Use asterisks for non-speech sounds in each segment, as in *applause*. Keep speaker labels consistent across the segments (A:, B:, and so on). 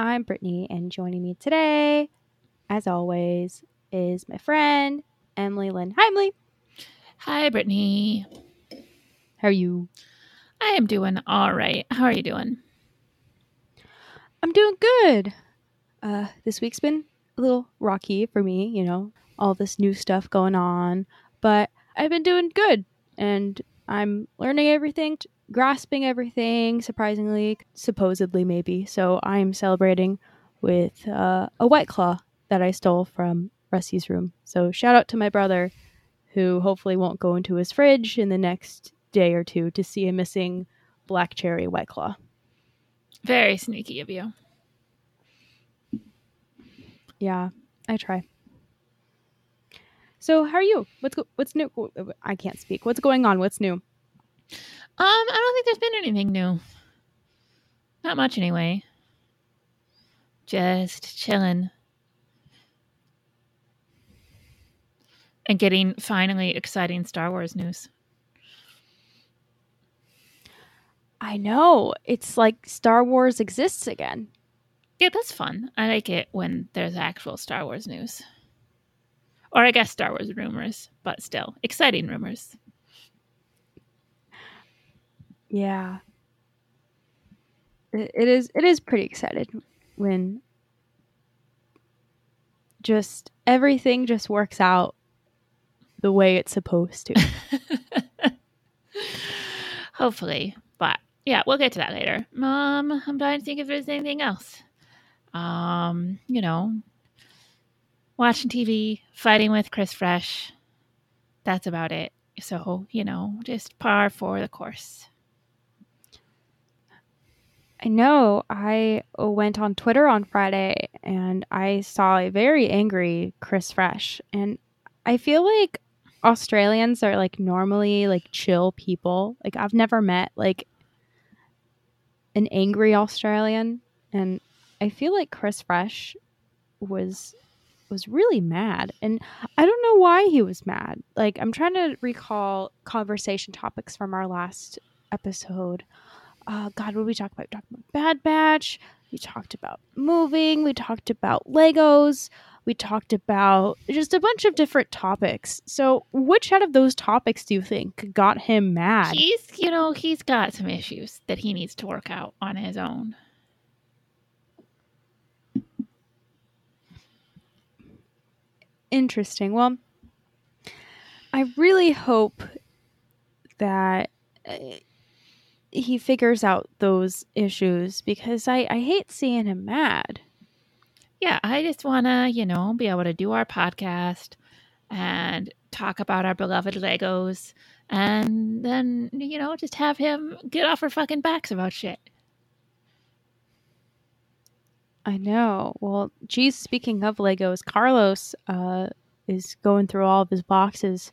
A: I'm Brittany, and joining me today, as always, is my friend Emily Lind. Hi, Emily.
B: Hi, Brittany.
A: How are you?
B: I am doing all right. How are you doing?
A: I'm doing good. Uh, this week's been a little rocky for me, you know, all this new stuff going on, but I've been doing good, and I'm learning everything, grasping everything, surprisingly, supposedly, maybe. So I'm celebrating with uh, a White Claw that I stole from Rusty's room. So shout out to my brother, who hopefully won't go into his fridge in the next day or two to see a missing black cherry White Claw.
B: Very sneaky of you.
A: Yeah, I try. So how are you? What's go- what's new? I can't speak. What's going on? What's new?
B: Um, I don't think there's been anything new. Not much anyway. Just chilling. And getting finally exciting Star Wars news.
A: I know. It's like Star Wars exists again.
B: Yeah, that's fun. I like it when there's actual Star Wars news. Or I guess Star Wars rumors, but still exciting rumors.
A: Yeah. It, is it is pretty excited when just everything just works out the way it's supposed to. *laughs*
B: Hopefully. But yeah, we'll get to that later. Mom, I'm trying to think if there's anything else. Um, you know, watching TV, fighting with Chris Fresh. That's about it. So, you know, just par for the course.
A: I know. I uh, went on Twitter on Friday and I saw a very angry Chris Fresh. And I feel like Australians are like normally like chill people. Like I've never met like an angry Australian and I feel like Chris Fresh was was really mad and I don't know why he was mad. Like I'm trying to recall conversation topics from our last episode uh, God, what did we talk about? We talked about Bad Batch. We talked about moving. We talked about Legos. We talked about just a bunch of different topics. So, which out of those topics do you think got him mad?
B: He's, you know, he's got some issues that he needs to work out on his own.
A: Interesting. Well, I really hope that. He figures out those issues because I, I hate seeing him mad.
B: Yeah, I just want to, you know, be able to do our podcast and talk about our beloved Legos and then, you know, just have him get off our fucking backs about shit.
A: I know. Well, geez, speaking of Legos, Carlos uh, is going through all of his boxes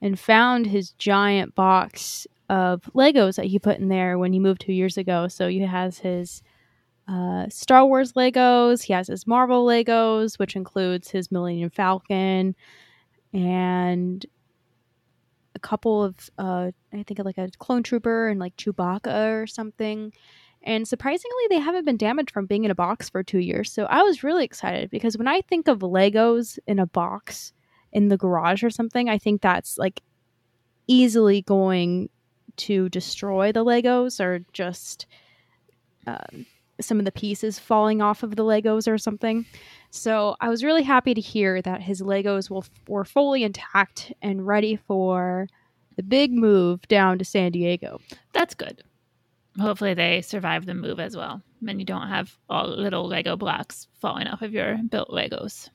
A: and found his giant box of Legos that he put in there when he moved two years ago. So he has his uh, Star Wars Legos, he has his Marvel Legos, which includes his Millennium Falcon and a couple of, uh, I think like a clone trooper and like Chewbacca or something. And surprisingly, they haven't been damaged from being in a box for two years. So I was really excited because when I think of Legos in a box in the garage or something, I think that's like easily going to destroy the Legos or just um, some of the pieces falling off of the Legos or something. So I was really happy to hear that his Legos will, were fully intact and ready for the big move down to San Diego.
B: That's good. Hopefully they survive the move as well. And you don't have all little Lego blocks falling off of your built Legos.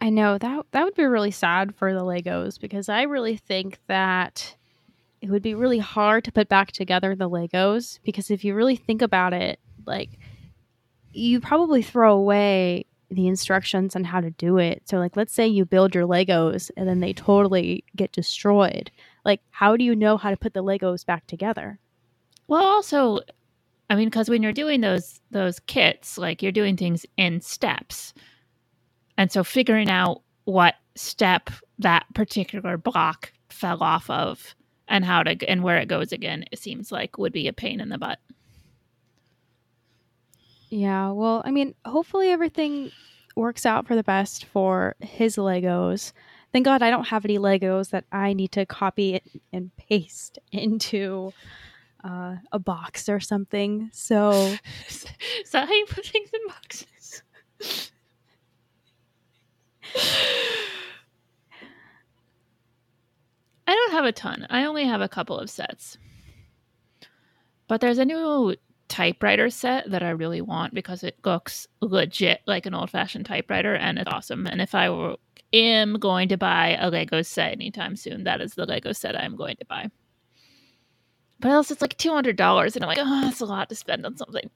A: I know that that would be really sad for the Legos because I really think that it would be really hard to put back together the Legos because if you really think about it, like you probably throw away the instructions on how to do it. So like let's say you build your Legos and then they totally get destroyed. Like how do you know how to put the Legos back together?
B: Well, also I mean cuz when you're doing those those kits, like you're doing things in steps. And so figuring out what step that particular block fell off of and how to and where it goes again, it seems like would be a pain in the butt.
A: Yeah, well, I mean, hopefully everything works out for the best for his Legos. Thank God I don't have any Legos that I need to copy and paste *laughs* into uh, a box or something. So, *laughs*
B: is that how you put things in boxes? *laughs* I don't have a ton. I only have a couple of sets. But there's a new typewriter set that I really want because it looks legit like an old fashioned typewriter and it's awesome. And if I am going to buy a Lego set anytime soon, that is the Lego set I'm going to buy. But else it's like two hundred dollars, and I'm like, oh, that's a lot to spend on something.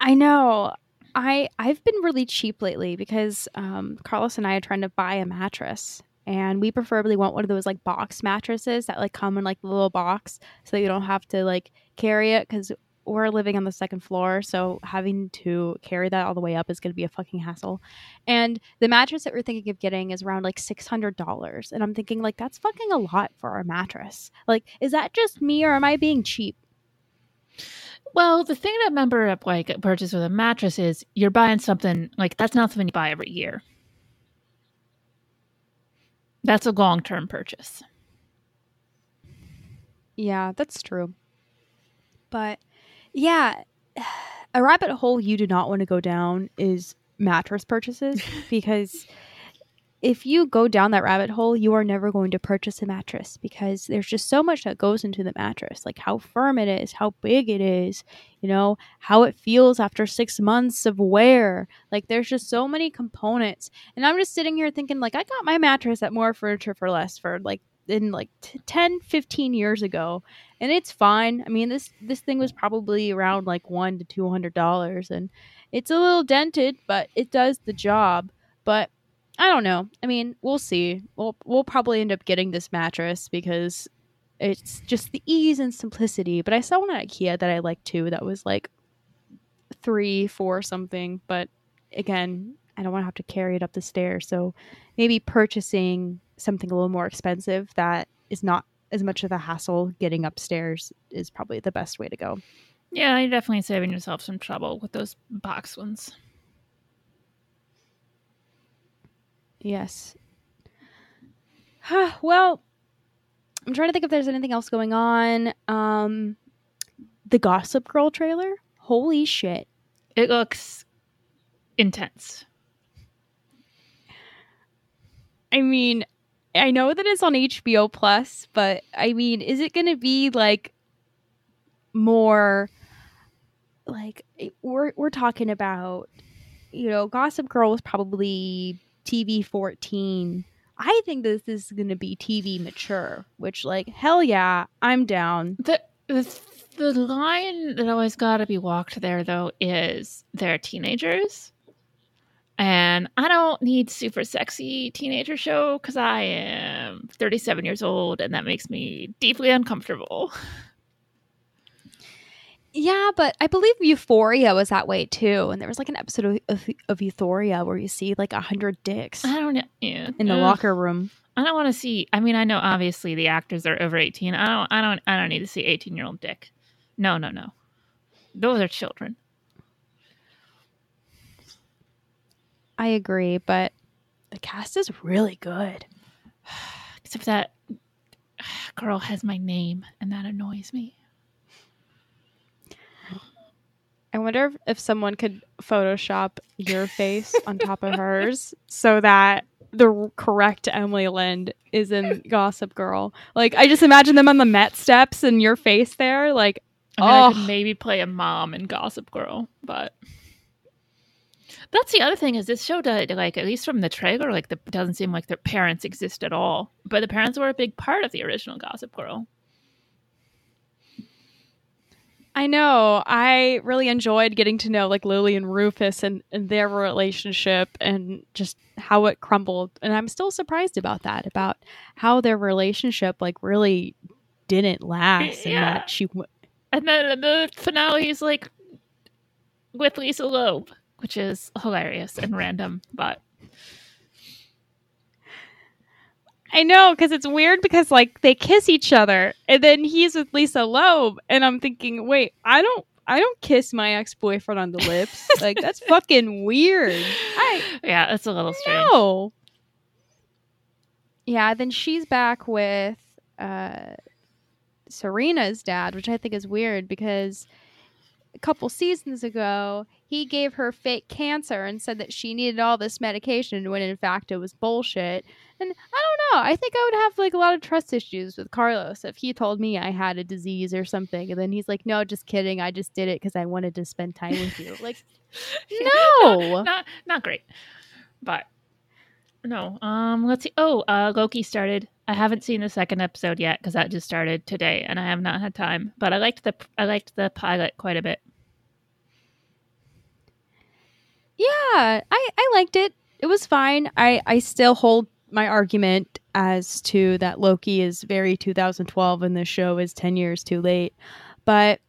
A: I know. I I've been really cheap lately because um, Carlos and I are trying to buy a mattress, and we preferably want one of those like box mattresses that like come in like the little box, so that you don't have to like carry it because we're living on the second floor, so having to carry that all the way up is going to be a fucking hassle. And the mattress that we're thinking of getting is around like six hundred dollars, and I'm thinking like that's fucking a lot for our mattress. Like, is that just me or am I being cheap?
B: Well, the thing that member up like purchase with a mattress is you're buying something like that's not something you buy every year. That's a long term purchase.
A: Yeah, that's true. But yeah, *sighs* a rabbit hole you do not want to go down is mattress purchases *laughs* because if you go down that rabbit hole, you are never going to purchase a mattress because there's just so much that goes into the mattress, like how firm it is, how big it is, you know, how it feels after six months of wear. Like there's just so many components. And I'm just sitting here thinking, like, I got my mattress at More Furniture for Less for like in like t- 10 15 years ago and it's fine i mean this this thing was probably around like one to two hundred dollars and it's a little dented but it does the job but I don't know. I mean, we'll see. We'll we'll probably end up getting this mattress because it's just the ease and simplicity. But I saw one at IKEA that I liked too. That was like three, four something. But again, I don't want to have to carry it up the stairs. So maybe purchasing something a little more expensive that is not as much of a hassle getting upstairs is probably the best way to go.
B: Yeah, you're definitely saving yourself some trouble with those box ones.
A: Yes. well, I'm trying to think if there's anything else going on. Um, the Gossip Girl trailer. Holy shit!
B: It looks intense.
A: I mean, I know that it's on HBO Plus, but I mean, is it going to be like more like we're we're talking about you know, Gossip Girl was probably TV 14. I think this is going to be TV mature, which, like, hell yeah, I'm down.
B: The, the, the line that always got to be walked there, though, is they're teenagers. And I don't need super sexy teenager show because I am 37 years old and that makes me deeply uncomfortable. *laughs*
A: Yeah, but I believe Euphoria was that way too, and there was like an episode of, of, of Euphoria where you see like a hundred dicks.
B: I don't know. Yeah.
A: In the
B: Ugh.
A: locker room.
B: I don't want to see. I mean, I know obviously the actors are over eighteen. I don't. I don't. I don't need to see eighteen year old dick. No, no, no. Those are children.
A: I agree, but the cast is really good.
B: Except that girl has my name, and that annoys me.
A: I wonder if, if someone could Photoshop your face on top of hers so that the correct Emily Lind is in *laughs* Gossip Girl. Like, I just imagine them on the Met steps and your face there. Like,
B: I mean, I
A: oh,
B: could maybe play a mom in Gossip Girl, but that's the other thing is this show does like at least from the trailer, like the doesn't seem like their parents exist at all. But the parents were a big part of the original Gossip Girl.
A: I know. I really enjoyed getting to know like Lily and Rufus and, and their relationship and just how it crumbled. And I'm still surprised about that, about how their relationship like really didn't last and
B: Yeah.
A: that she w-
B: And then the finale is like with Lisa Loeb, which is hilarious and random, but
A: I know because it's weird because like they kiss each other and then he's with Lisa Loeb and I'm thinking, wait, I don't I don't kiss my ex boyfriend on the lips. *laughs* like that's fucking weird. I
B: yeah, it's a little strange.
A: no. Yeah, then she's back with uh Serena's dad, which I think is weird because a couple seasons ago he gave her fake cancer and said that she needed all this medication when in fact it was bullshit. And I don't know. I think I would have like a lot of trust issues with Carlos if he told me I had a disease or something, and then he's like, "No, just kidding. I just did it because I wanted to spend time with you." *laughs* Like, *laughs* no.
B: not not great, but no. Um, let's see. Oh, uh, Loki started. I haven't seen the second episode yet because that just started today, and I have not had time. But I liked the I liked the pilot quite a bit.
A: Yeah, I I liked it. It was fine. I I still hold my argument as to that Loki is very 2012 and the show is 10 years too late. But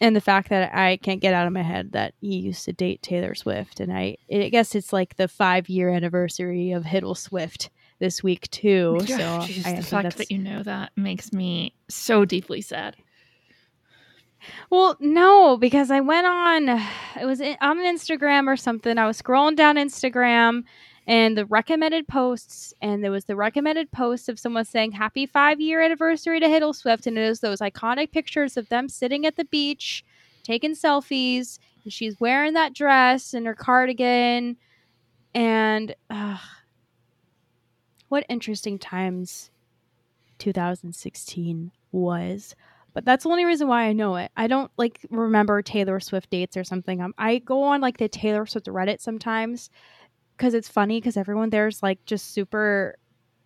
A: and the fact that I can't get out of my head that he used to date Taylor Swift and I I guess it's like the 5 year anniversary of Hiddle Swift this week too. So
B: Jeez,
A: I
B: the fact that you know that makes me so deeply sad.
A: Well, no, because I went on it was on Instagram or something. I was scrolling down Instagram and the recommended posts and there was the recommended post of someone saying happy 5 year anniversary to Hiddle Swift and it is those iconic pictures of them sitting at the beach taking selfies and she's wearing that dress and her cardigan and what interesting times 2016 was but that's the only reason why I know it. I don't like remember Taylor Swift dates or something. Um, I go on like the Taylor Swift Reddit sometimes because it's funny because everyone there's like just super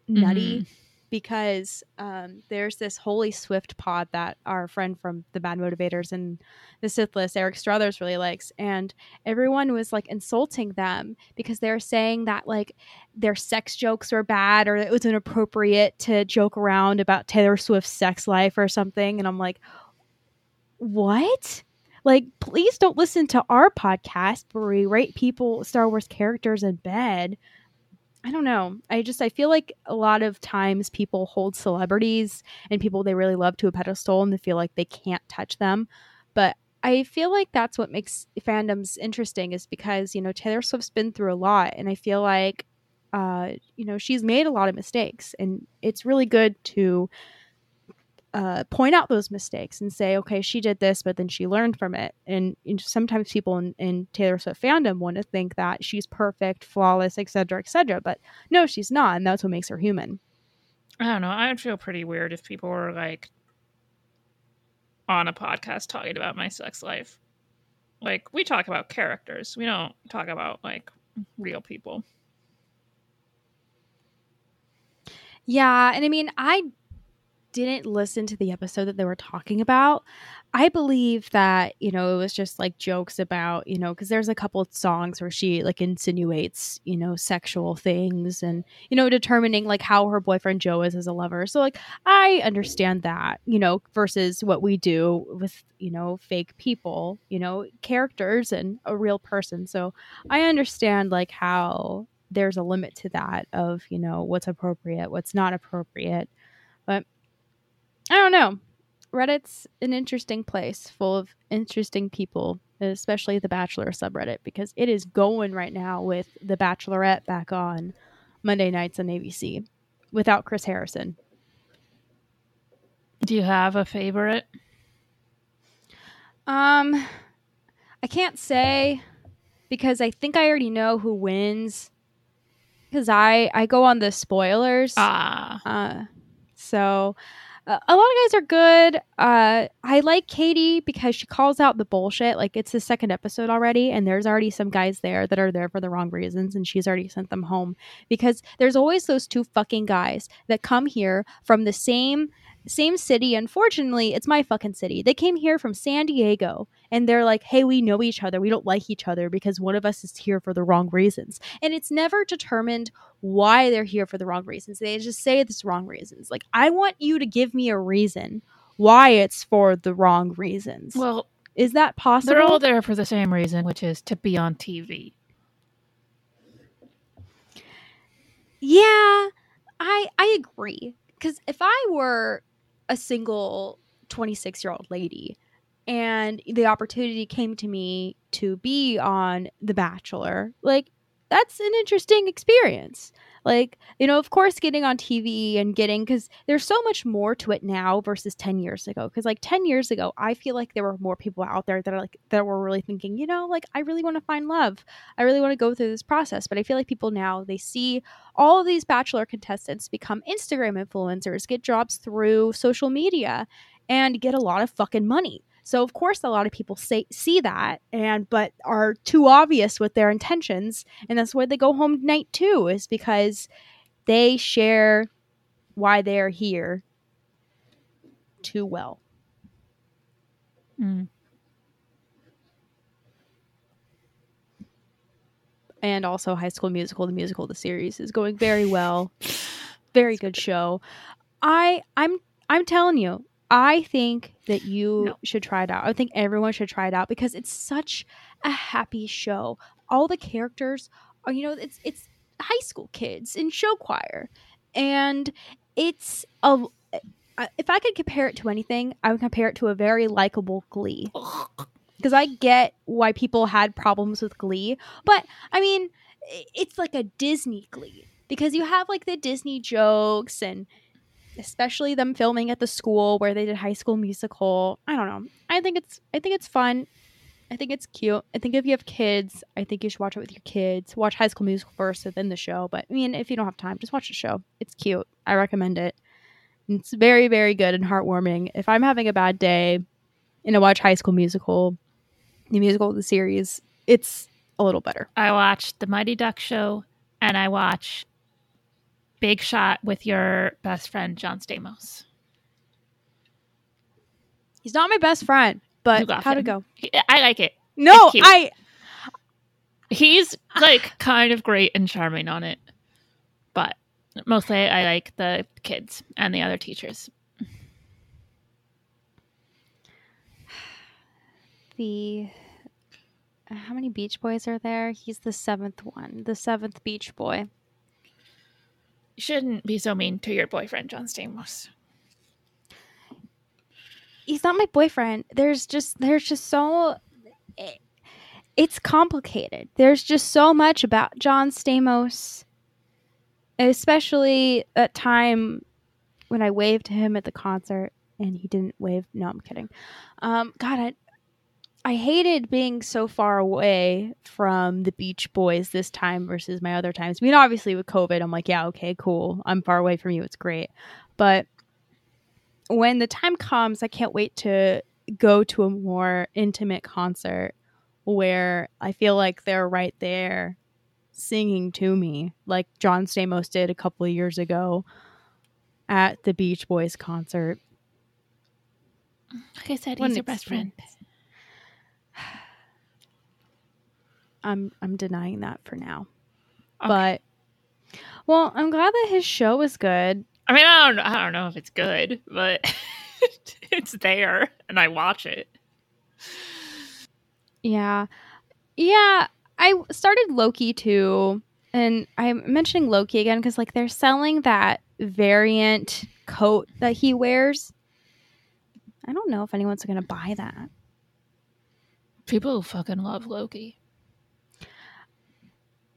A: nutty because um, there's this Holy Swift pod that our friend from the Bad Motivators and the Sith List, Eric Struthers, really likes. And everyone was like insulting them because they're saying that like their sex jokes were bad or it was inappropriate to joke around about Taylor Swift's sex life or something. And I'm like, what? Like, please don't listen to our podcast where we rate people, Star Wars characters in bed. I don't know. I just I feel like a lot of times people hold celebrities and people they really love to a pedestal and they feel like they can't touch them. But I feel like that's what makes fandoms interesting is because, you know, Taylor Swift's been through a lot and I feel like uh, you know, she's made a lot of mistakes and it's really good to uh, point out those mistakes and say, okay, she did this, but then she learned from it. And, and sometimes people in, in Taylor Swift fandom want to think that she's perfect, flawless, etc., etc. But no, she's not, and that's what makes her human.
B: I don't know. I would feel pretty weird if people were like on a podcast talking about my sex life. Like we talk about characters. We don't talk about like real people.
A: Yeah, and I mean, I didn't listen to the episode that they were talking about. I believe that, you know, it was just like jokes about, you know, because there's a couple songs where she like insinuates, you know, sexual things and, you know, determining like how her boyfriend Joe is as a lover. So, like, I understand that, you know, versus what we do with, you know, fake people, you know, characters and a real person. So I understand like how there's a limit to that of you know what's appropriate what's not appropriate but i don't know. Reddit's an interesting place full of interesting people especially the bachelor subreddit because it is going right now with the bachelorette back on monday nights on abc without chris harrison.
B: Do you have a favorite?
A: um i can't say because i think i already know who wins because i i go on the spoilers.
B: Ah,
A: Uh, so uh, a lot of guys are good. Uh, I like Katie because she calls out the bullshit. Like it's the second episode already, and there's already some guys there that are there for the wrong reasons, and she's already sent them home because there's always those two fucking guys that come here from the same same city. Unfortunately, it's my fucking city. They came here from San Diego, and they're like, "Hey, we know each other. We don't like each other because one of us is here for the wrong reasons." And it's never determined why they're here for the wrong reasons. They just say it's wrong reasons. Like, I want you to give me a reason why it's for the wrong reasons.
B: well,
A: is that possible?
B: they're all there for the same reason, which is to be on TV.
A: yeah, I I agree. Because if I were a single 26 year old lady and the opportunity came to me to be on The Bachelor, like that's an interesting experience. Like, you know, of course, getting on TV and getting, because there's so much more to it now versus 10 years ago. Because, like, 10 years ago, I feel like there were more people out there that are like, that were really thinking, you know, like, I really want to find love. I really want to go through this process. But I feel like people now, they see all of these Bachelor contestants become Instagram influencers, get jobs through social media, and get a lot of fucking money. So of course a lot of people say see that and but are too obvious with their intentions and that's why they go home night two is because they share why they're here too well.
B: Mm.
A: and also High School Musical, the musical, the series is going very well. Very good show. I I'm I'm telling you, I think that you
B: No.
A: should try it out. I think everyone should try it out because it's such a happy show. All the characters are, you know, it's it's high school kids in show choir, and it's a. Uh, if I could compare it to anything, I would compare it to a very likable Glee because I get why people had problems with Glee, but I mean, it's like a Disney Glee because you have like the Disney jokes and especially them filming at the school where they did High School Musical. I don't know. I think it's I think it's fun. I think it's cute. I think if you have kids, I think you should watch it with your kids. Watch High School Musical first and then the show. But I mean, if you don't have time, just watch the show. It's cute. I recommend it. It's very, very good and heartwarming. If I'm having a bad day and I watch High School Musical, the musical, the series, it's a little better.
B: I watched the Mighty Duck show and I watch Big Shot with your best friend John Stamos.
A: He's not my best friend, but how'd it go?
B: I like it.
A: No, I
B: He's *sighs* like kind of great and charming on it, but mostly I like the kids and the other teachers. *sighs*
A: the how many Beach Boys are there? He's the seventh one, the seventh Beach Boy.
B: Shouldn't be so mean to your boyfriend, John Stamos.
A: He's not my boyfriend. There's just there's just so it's complicated. There's just so much about John Stamos, especially that time when I waved to him at the concert and he didn't wave. No, I'm kidding. Um, God, I, I hated being so far away from the Beach Boys this time versus my other times. I mean, obviously with COVID, I'm like, yeah, okay, cool. I'm far away from you. It's great. But when the time comes, I can't wait to go to a more intimate concert where I feel like they're right there singing to me, like John Stamos did a couple of years ago at the Beach Boys concert.
B: Like I said,
A: What
B: he's your best friend.
A: experience. I'm I'm denying that for now.
B: Okay.
A: But well, I'm glad that his show was good.
B: I mean, I don't, I don't know if it's good, but *laughs* it's there and I watch it.
A: Yeah. Yeah, I started Loki too and I'm mentioning Loki again because like they're selling that variant coat that he wears. I don't know if anyone's gonna buy that.
B: People fucking love Loki.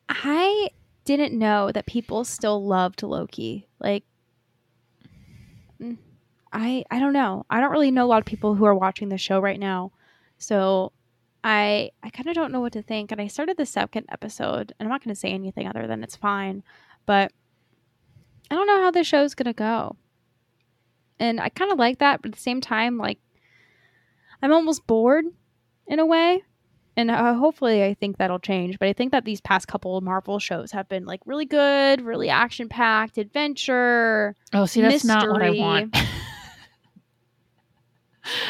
A: I didn't know that people still loved Loki. Like mm, I I don't know. I don't really know a lot of people who are watching the show right now. So I I kind of don't know what to think. And I started the second episode, and I'm not going to say anything other than it's fine, but I don't know how the show's going to go. And I kind of like that, but at the same time like I'm almost bored in a way and uh, hopefully i think that'll change but i think that these past couple of marvel shows have been like really good really action packed adventure
B: Oh, see, that's not what I want. *laughs*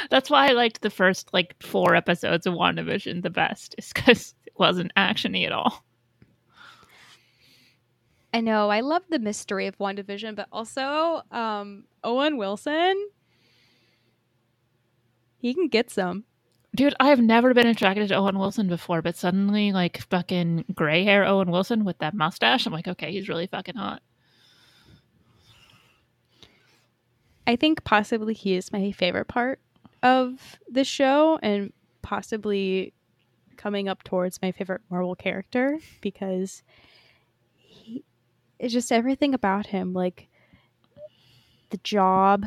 B: that's why I liked the first like four episodes of WandaVision the best, is because it wasn't actiony at all.
A: i know i love the mystery of wandavision but also um owen wilson he can get some
B: Dude, I have never been attracted to Owen Wilson before, but suddenly, like, fucking gray hair Owen Wilson with that mustache, I'm like, okay, he's really fucking hot.
A: i think possibly he is my favorite part of the show and possibly coming up towards my favorite marvel character because he it's just everything about him like the job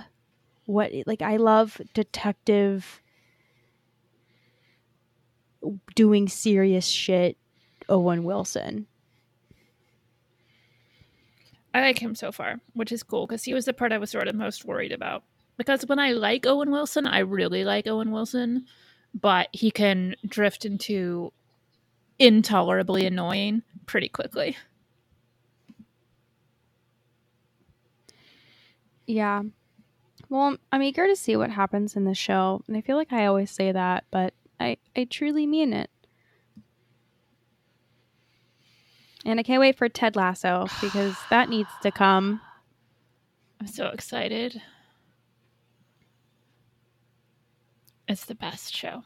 A: what like i love detective doing serious shit owen wilson
B: I like him so far, which is cool because he was the part I was sort of most worried about. Because when I like Owen Wilson, I really like Owen Wilson, but he can drift into intolerably annoying pretty quickly.
A: yeah well i'm eager to see what happens in the show and i feel like i always say that but i i truly mean it and i can't wait for ted lasso because that needs to come
B: I'm so excited. It's the best show.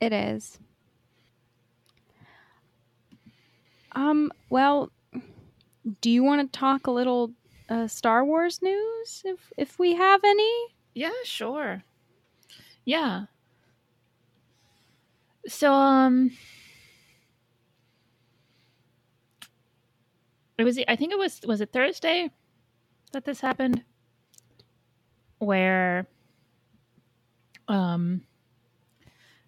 A: It is. Um, well, do you want to talk a little uh, Star Wars news if if we have any?
B: Yeah, sure. Yeah. So um it was I think it was was it Thursday that this happened where um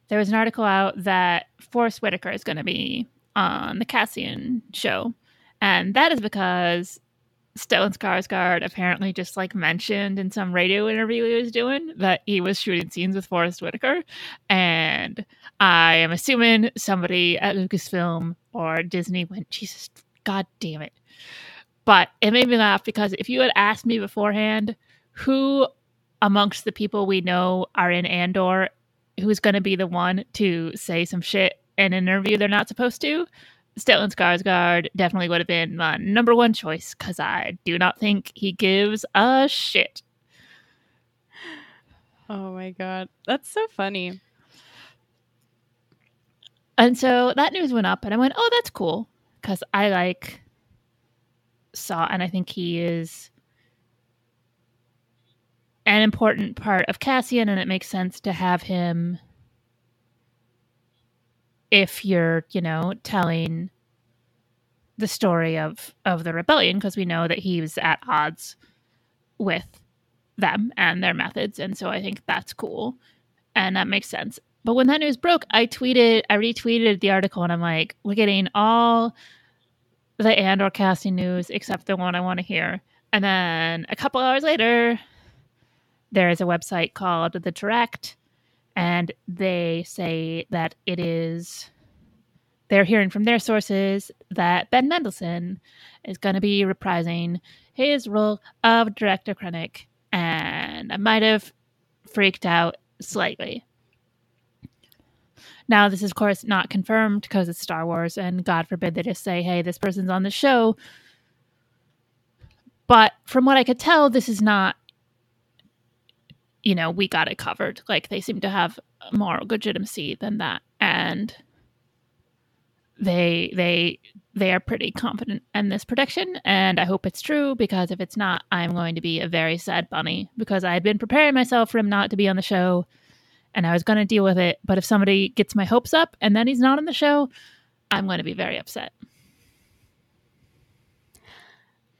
B: there was an article out that Forest Whitaker is going to be on the Cassian show and that is because Stellan Skarsgård apparently just like mentioned in some radio interview he was doing that he was shooting scenes with Forest Whitaker, and I am assuming somebody at Lucasfilm or Disney went, Jesus, God damn it! But it made me laugh because if you had asked me beforehand who amongst the people we know are in Andor who's going to be the one to say some shit in an interview they're not supposed to, Stellan Skarsgård definitely would have been my number one choice because I do not think he gives a shit.
A: Oh my god, that's so funny.
B: And so that news went up, and I went, "Oh, that's cool," because I like Saw, and I think he is an important part of Cassian, and it makes sense to have him if you're, you know, telling the story of of the rebellion, because we know that he was at odds with them and their methods, and so I think that's cool, and that makes sense. But when that news broke, I tweeted, I retweeted the article, and I'm like, we're getting all the Andor casting news except the one I want to hear. And then a couple hours later, there is a website called The Direct, and they say that it is. They're hearing from their sources that Ben Mendelsohn is going to be reprising his role of Director Krennic, and I might have freaked out slightly. Now, this is, of course, not confirmed because it's Star Wars, and God forbid they just say, hey, this person's on the show. But from what I could tell, this is not, you know, we got it covered. Like, they seem to have more legitimacy than that. And they they they are pretty confident in this prediction, and I hope it's true because if it's not, I'm going to be a very sad bunny because I had been preparing myself for him not to be on the show, and I was going to deal with it. But if somebody gets my hopes up and then he's not on the show, I'm going to be very upset.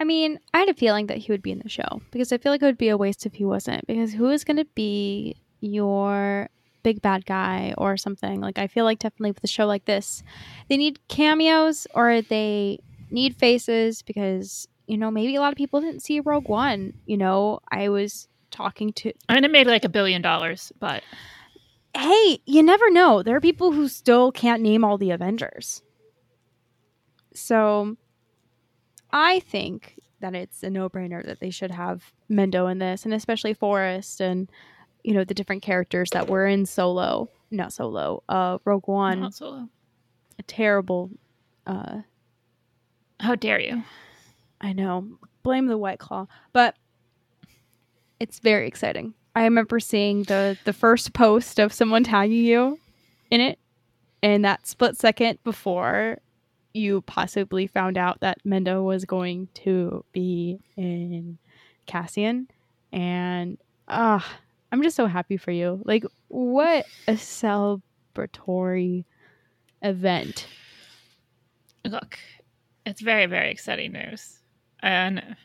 A: I mean, I had a feeling that he would be in the show because I feel like it would be a waste if he wasn't. Because who is going to be your big bad guy or something? Like, I feel like definitely with a show like this, they need cameos or they need faces because, you know, maybe a lot of people didn't see Rogue One. You know, I was talking to.
B: I mean, it made like a billion dollars, but.
A: Hey, you never know. There are people who still can't name all the Avengers. So I think that it's a no-brainer that they should have Mendo in this, and especially Forest and you know the different characters that were in Solo, not Solo, uh, Rogue One.
B: Not solo.
A: A terrible. Uh,
B: How dare you?
A: I know. Blame the White Claw, but it's very exciting. I remember seeing the the first post of someone tagging you in it, and that split second before you possibly found out that Mendo was going to be in Cassian, and ah, uh, I'm just so happy for you. Like, what a celebratory event!
B: Look, it's very very exciting news, and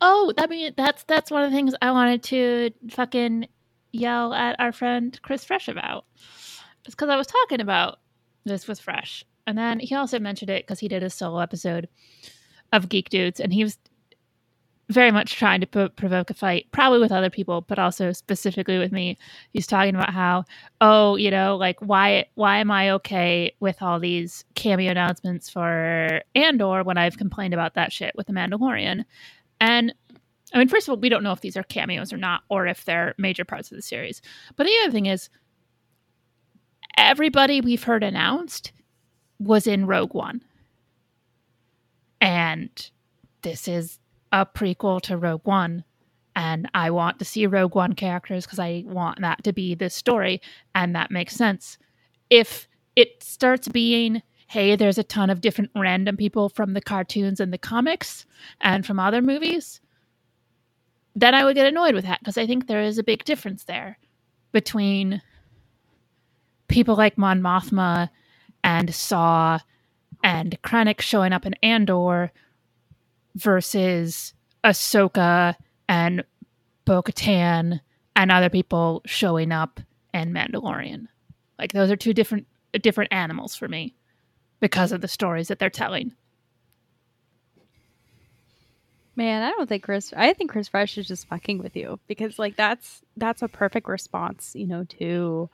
B: oh, I mean that's that's one of the things I wanted to fucking yell at our friend Chris Fresh about. It's because I was talking about this with Fresh and then he also mentioned it because he did a solo episode of Geek Dudes, and he was very much trying to p- provoke a fight, probably with other people, but also specifically with me. He's talking about how, oh, you know, like why why am I okay with all these cameo announcements for Andor when I've complained about that shit with the Mandalorian? And I mean, first of all, we don't know if these are cameos or not, or if they're major parts of the series. But the other thing is, everybody we've heard announced was in Rogue One. And this is a prequel to Rogue One. And I want to see Rogue One characters because I want that to be this story. And that makes sense. If it starts being, hey, there's a ton of different random people from the cartoons and the comics and from other movies, then I would get annoyed with that because I think there is a big difference there between people like Mon Mothma and Saw and Krennic showing up in Andor versus Ahsoka and Bo Katan and other people showing up in Mandalorian. Like those are two different different animals for me because of the stories that they're telling.
A: Man, I don't think Chris I think Chris Fresh is just fucking with you because like that's that's a perfect response, you know, to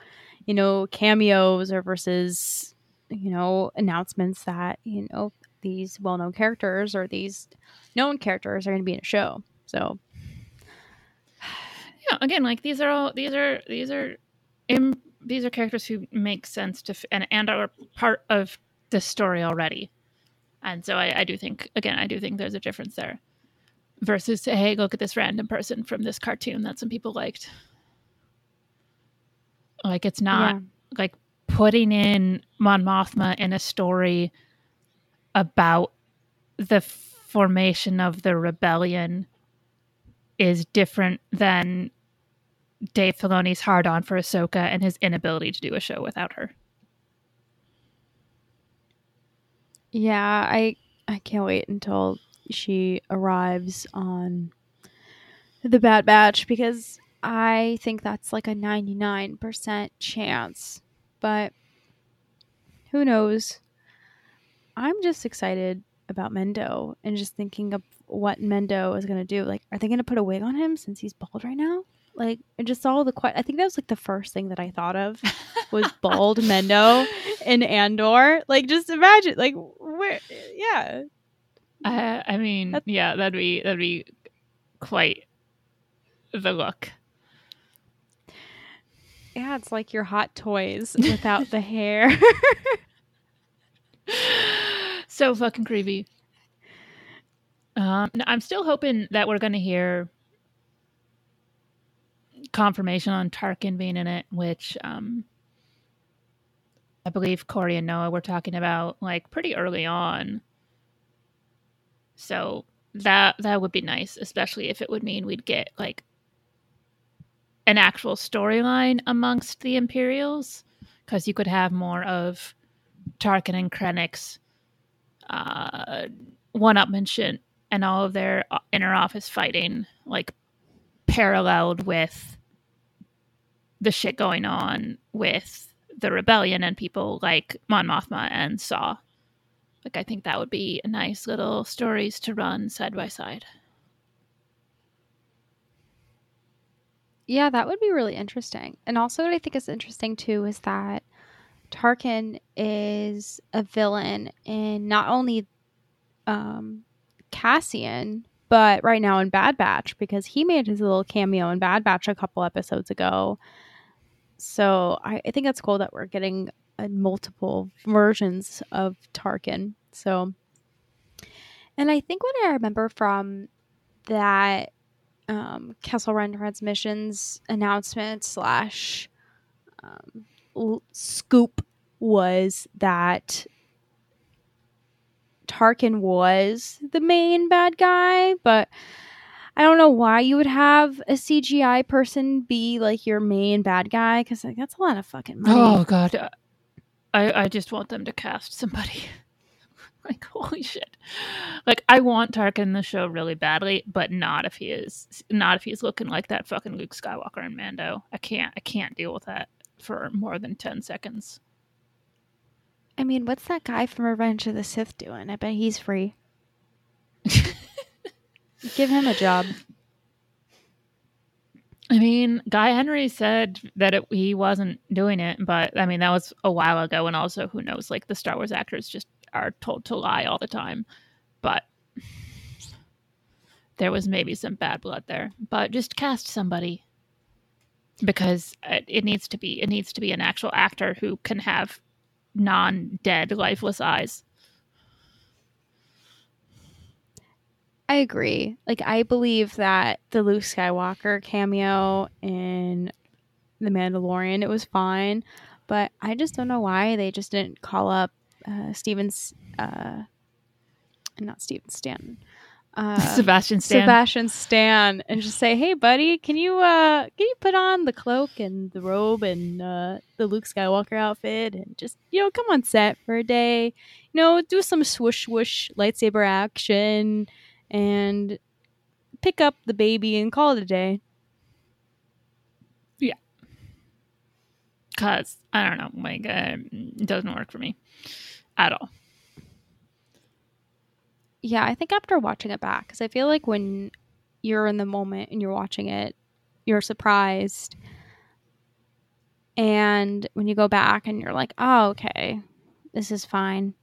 A: you know, cameos or versus you know, announcements that, you know, these well known characters or these known characters are going to be in a show. So,
B: yeah, again, like these are all, these are, these are, Im, these are characters who make sense to, and, and are part of the story already. And so I, I do think, again, I do think there's a difference there versus, hey, look at this random person from this cartoon that some people liked. Like it's not yeah. like putting in Mon Mothma in a story about the formation of the rebellion is different than Dave Filoni's hard on for Ahsoka and his inability to do a show without her.
A: Yeah, I I can't wait until she arrives on the Bad Batch because I think that's like a 99% chance but who knows? I'm just excited about Mendo and just thinking of what Mendo is going to do. Like, are they going to put a wig on him since he's bald right now? Like, I just saw the que- I think that was like the first thing that I thought of was *laughs* bald Mendo in Andor. Like, just imagine, like, where, yeah.
B: Uh, I mean, That's- yeah, that'd be that'd be quite the look.
A: Yeah, it's like your hot toys without the hair. *laughs*
B: so fucking creepy. Um, I'm still hoping that we're going to hear confirmation on Tarkin being in it, which um, I believe Corey and Noah were talking about like pretty early on. So that that would be nice, especially if it would mean we'd get like an actual storyline amongst the Imperials, because you could have more of Tarkin and Krennic's uh, one-upmanship and all of their uh, inner office fighting, like paralleled with the shit going on with the rebellion and people like Mon Mothma and Saw. Like I think that would be a nice little stories to run side by side.
A: Yeah, that would be really interesting. And also, what I think is interesting too is that Tarkin is a villain in not only um, Cassian, but right now in Bad Batch because he made his little cameo in Bad Batch a couple episodes ago. So I, I think that's cool that we're getting uh, multiple versions of Tarkin. So, and I think what I remember from that um, Kessel Run Transmissions announcement slash um, l- scoop was that Tarkin was the main bad guy, but I don't know why you would have a CGI person be like your main bad guy because like, that's a lot of fucking money.
B: Oh god, I I just want them to cast somebody. *laughs* like holy shit! Like I want Tarkin in the show really badly, but not if he is not if he's looking like that fucking Luke Skywalker and Mando. I can't I can't deal with that for more than ten seconds.
A: I mean, what's that guy from Revenge of the Sith doing? I bet he's free. *laughs* Give him a job.
B: I mean, Guy Henry said that it, he wasn't doing it, but I mean, that was a while ago. And also, who knows? Like, the Star Wars actors just are told to lie all the time. But there was maybe some bad blood there. But just cast somebody because it, it needs to be it needs to be an actual actor who can have non-dead lifeless eyes.
A: I agree. Like I believe that the Luke Skywalker cameo in The Mandalorian it was fine, but I just don't know why they just didn't call up uh Steven's uh not Steven Stanton. *laughs* Uh,
B: Sebastian Stan.
A: Sebastian Stan and just say, "Hey, buddy, can you uh can you put on the cloak and the robe and uh, the Luke Skywalker outfit and just you know come on set for a day, you know, do some swoosh swoosh lightsaber action and pick up the baby and call it a day."
B: Yeah, cause I don't know, like uh, it doesn't work for me at all.
A: Yeah, I think after watching it back, because I feel like when you're in the moment and you're watching it, you're surprised. And when you go back and you're like, oh, okay, this is fine.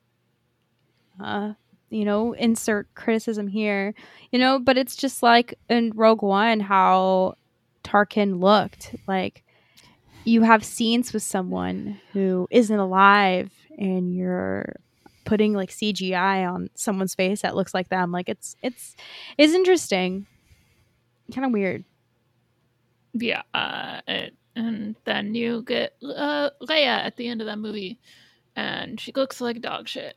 A: Uh, you know, insert criticism here, you know, but it's just like in Rogue One how Tarkin looked. Like you have scenes with someone who isn't alive and you're putting like CGI on someone's face that looks like them. Like it's it's it's interesting. Kind of weird.
B: Yeah, uh, it, and then you get uh, Leia at the end of that movie, and she looks like dog shit.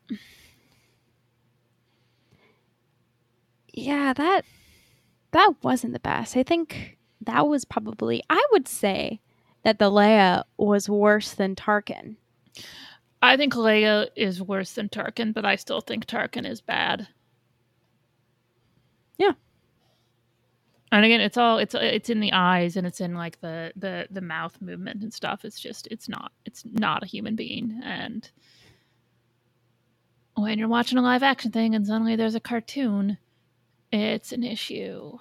A: Yeah, that that wasn't the best. I think that was probably I would say that the Leia was worse than Tarkin.
B: I think Leia is worse than Tarkin, but I still think Tarkin is bad.
A: Yeah.
B: And again, it's all it's it's in the eyes and it's in like the the the mouth movement and stuff. It's just it's not it's not a human being. And when you're watching a live action thing and suddenly there's a cartoon, it's an issue.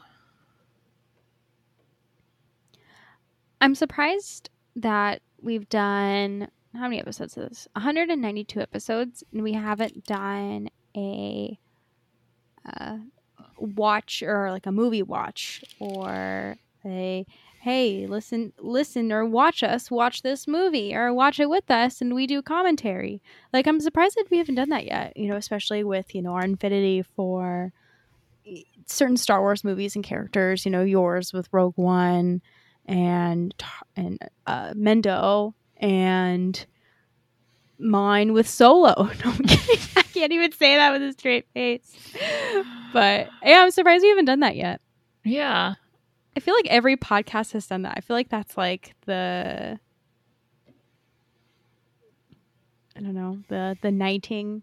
A: I'm surprised that we've done how many episodes is this? 192 episodes, and we haven't done a uh, watch or like a movie watch or a hey listen listen or watch us watch this movie or watch it with us and we do commentary like i'm surprised that we haven't done that yet you know especially with you know our infinity for certain star wars movies and characters you know yours with rogue one and and uh, mendo and mine with Solo. *laughs* No, I'm kidding. I can't even say that with a straight face. But yeah, I'm surprised we haven't done that yet.
B: Yeah.
A: I feel like every podcast has done that. I feel like that's like the I don't know, the the knighting,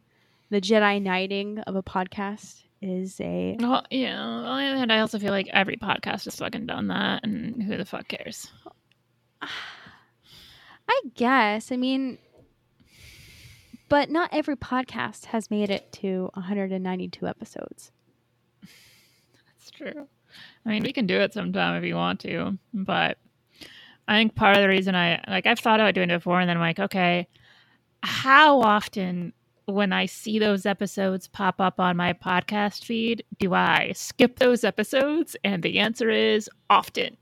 A: the Jedi knighting of a podcast is a
B: Well, yeah. On the other hand, I also feel like every podcast has fucking done that, and who the fuck cares? *sighs* *sighs* *sighs*
A: I guess. I mean but not every podcast has made it to 192 episodes.
B: That's true. I mean, we can do it sometime if you want to, but I think part of the reason I like I've thought about doing it before, and then I'm like, okay, how often when I see those episodes pop up on my podcast feed, do I skip those episodes? And the answer is often.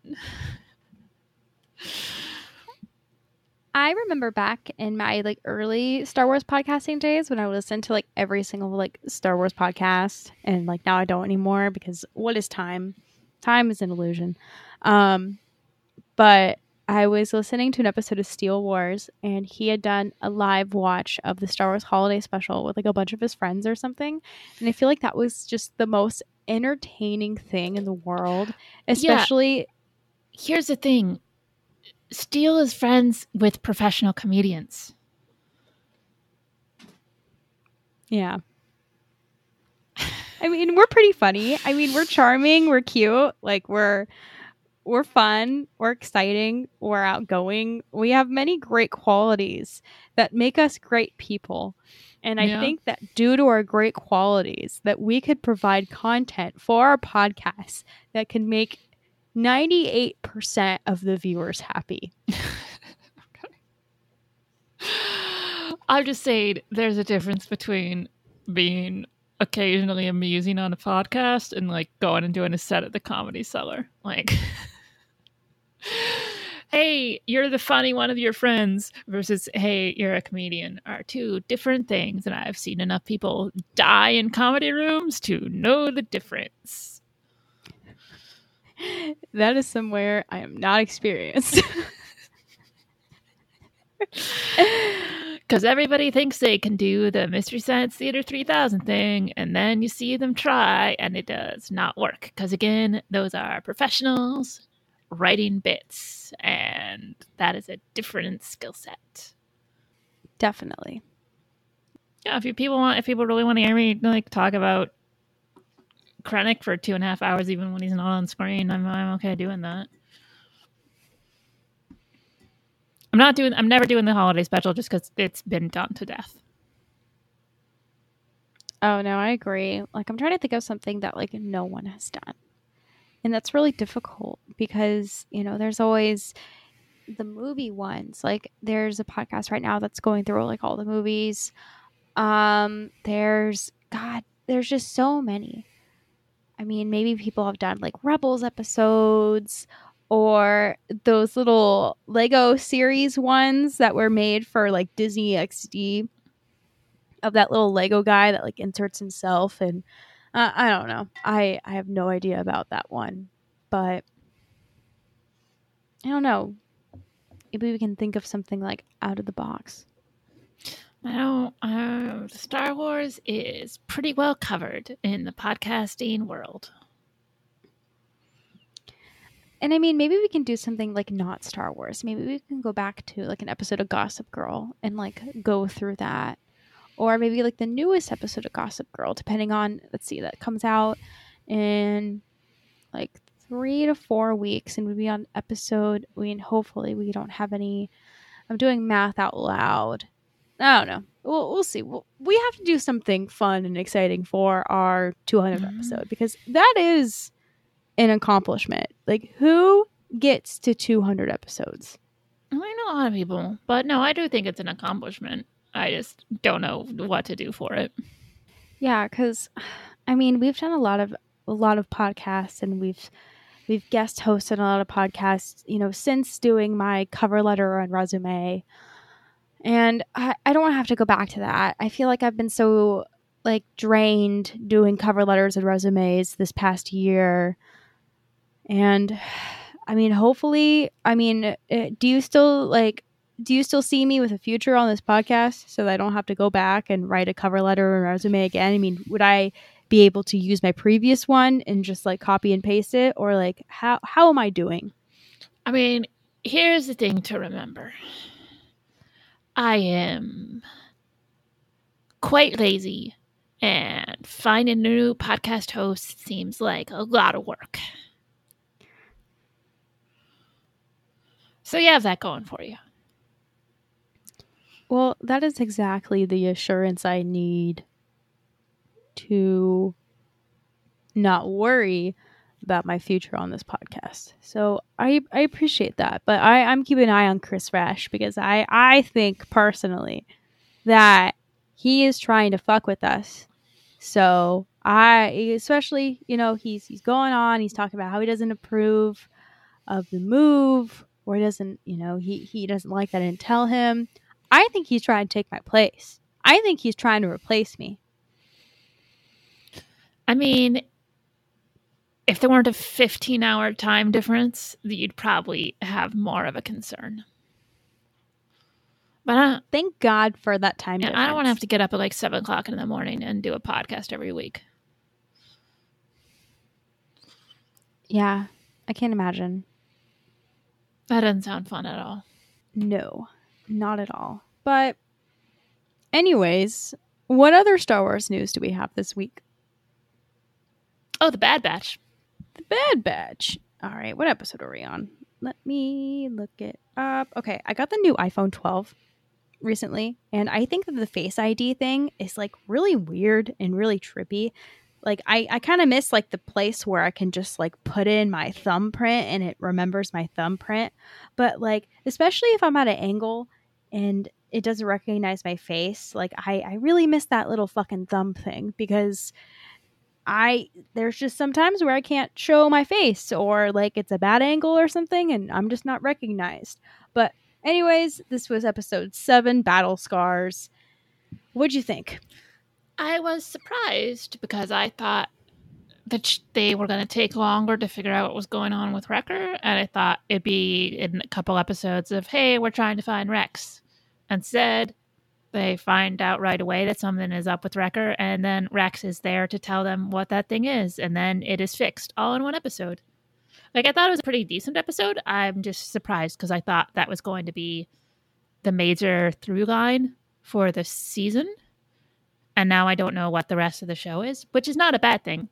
A: I remember back in my like early Star Wars podcasting days when I would listen to like every single like Star Wars podcast and like now I don't anymore because what is time? Time is an illusion. Um but I was listening to an episode of Steele Wars and he had done a live watch of the Star Wars holiday special with like a bunch of his friends or something. And I feel like that was just the most entertaining thing in the world, especially
B: Here's the thing Steele is friends with professional comedians.
A: Yeah. I mean, we're pretty funny. I mean, we're charming, we're cute, like we're we're fun, we're exciting, we're outgoing. We have many great qualities that make us great people. And I
B: Yeah.
A: think that due to our great qualities that we could provide content for our podcast that can make 98% of the viewers happy. *laughs*
B: I'm just saying there's a difference between being occasionally amusing on a podcast and like going and doing a set at the comedy cellar. Like *laughs* Hey, you're the funny one of your friends versus hey, you're a comedian are two different things and I've seen enough people die in comedy rooms to know the difference. *laughs*
A: That is somewhere I am not experienced. *laughs*
B: Because everybody thinks they can do the Mystery Science Theater 3000 thing, and then you see them try, and it does not work. Because again, those are professionals writing bits, and that is a different skill set.
A: Definitely.
B: Yeah, if you people want, if people really want to hear me like talk about Krennic for two and a half hours, even when he's not on screen, I'm I'm okay doing that. I'm not doing. I'm never doing the holiday special just because it's been done to death.
A: Oh no, I agree. Like I'm trying to think of something that like no one has done. And that's really difficult because, you know, there's always the movie ones. Like there's a podcast right now that's going through like all the movies. Um there's god, there's just so many. I mean, maybe people have done like Rebels episodes or those little Lego series ones that were made for like Disney XD of that little Lego guy that like inserts himself and uh, I don't know. I I have no idea about that one, but I don't know. Maybe we can think of something like out of the box.
B: I don't. Uh, Star Wars is pretty well covered in the podcasting world.
A: And I mean, maybe we can do something like not Star Wars. Maybe we can go back to like an episode of Gossip Girl and like go through that. Or maybe like the newest episode of Gossip Girl, depending on, let's see, that comes out in like three to four weeks and we'd be on episode. I mean, hopefully we don't have any. I'm doing math out loud. I don't know. We'll, we'll see. We'll, we have to do something fun and exciting for our 200th
B: Mhm.
A: episode because that is an accomplishment. Like, who gets to 200 episodes?
B: I know a lot of people, but no, I do think it's an accomplishment. I just don't know what to do for it.
A: Yeah, because I mean, we've done a lot of a lot of podcasts, and we've we've guest hosted a lot of podcasts. You know, since doing my cover letter and resume, and I, I don't want to have to go back to that. I feel like I've been so like drained doing cover letters and resumes this past year, and *sighs* I mean, hopefully, I mean, uh, do you still like do you still see me with a future on this podcast so that I don't have to go back and write a cover letter and resume again? I mean, would I be able to use my previous one and just like copy and paste it or like how how am I doing?
B: I mean, here's the thing to remember. I am quite lazy and finding a new podcast host seems like a lot of work. So you have that going for you.
A: Well, that is exactly the assurance I need to not worry about my future on this podcast. So I I appreciate that. But I, I'm keeping an eye on Chris Rash because I, I think personally that he is trying to fuck with us. So I especially, you know, he's he's going on, he's talking about how he doesn't approve of the move or he doesn't, you know, he, he doesn't like that I didn't tell him. I think he's trying to take my place. I think he's trying to replace me.
B: I mean, if there weren't a 15 hour time difference, you'd probably have more of a concern. But I,
A: Thank God for that time
B: yeah,
A: difference.
B: I don't want to have to get up at like seven o'clock in the morning and do a podcast every week.
A: Yeah, I can't imagine.
B: That doesn't sound fun at all.
A: No, not at all. But, anyways, what other Star Wars news do we have this week?
B: Oh, the Bad Batch.
A: The Bad Batch. All right, what episode are we on? Let me look it up. Okay, I got the new iPhone 12 recently, and I think that the Face ID thing is like really weird and really trippy. Like I, I kind of miss like the place where I can just like put in my thumbprint and it remembers my thumbprint. But like especially if I'm at an angle and it doesn't recognize my face, like I, I really miss that little fucking thumb thing because I there's just sometimes where I can't show my face or like it's a bad angle or something and I'm just not recognized. But anyways, this was episode 7 Battle Scars. What'd you think?
B: I was surprised because I thought that they were going to take longer to figure out what was going on with Wrecker, and I thought it'd be in a couple episodes of, hey, we're trying to find Rex. Instead, they find out right away that something is up with Wrecker, and then Rex is there to tell them what that thing is, and then it is fixed all in one episode. Like, I thought it was a pretty decent episode. I'm just surprised because I thought that was going to be the major through line for the season and now I don't know what the rest of the show is, which is not a bad thing.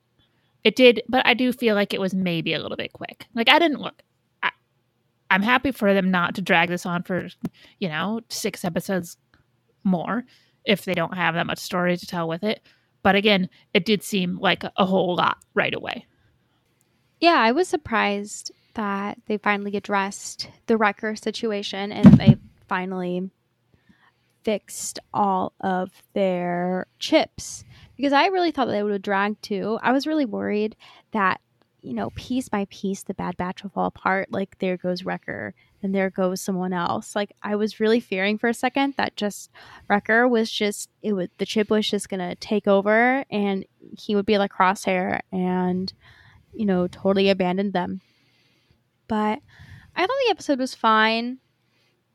B: It did, but I do feel like it was maybe a little bit quick. Like I didn't look. I, I'm happy for them not to drag this on for, you know, six episodes more if they don't have that much story to tell with it. But again, it did seem like a, whole lot right away.
A: Yeah, I was surprised that they finally addressed the Wrecker situation and they finally fixed all of their chips because I really thought they would have dragged too. I was really worried that, you know, piece by piece, the Bad Batch will fall apart. Like, there goes Wrecker and there goes someone else. Like, I was really fearing for a second that just Wrecker was just, it was the chip was just to take over and he would be like Crosshair and, you know, totally abandoned them. But I thought the episode was fine.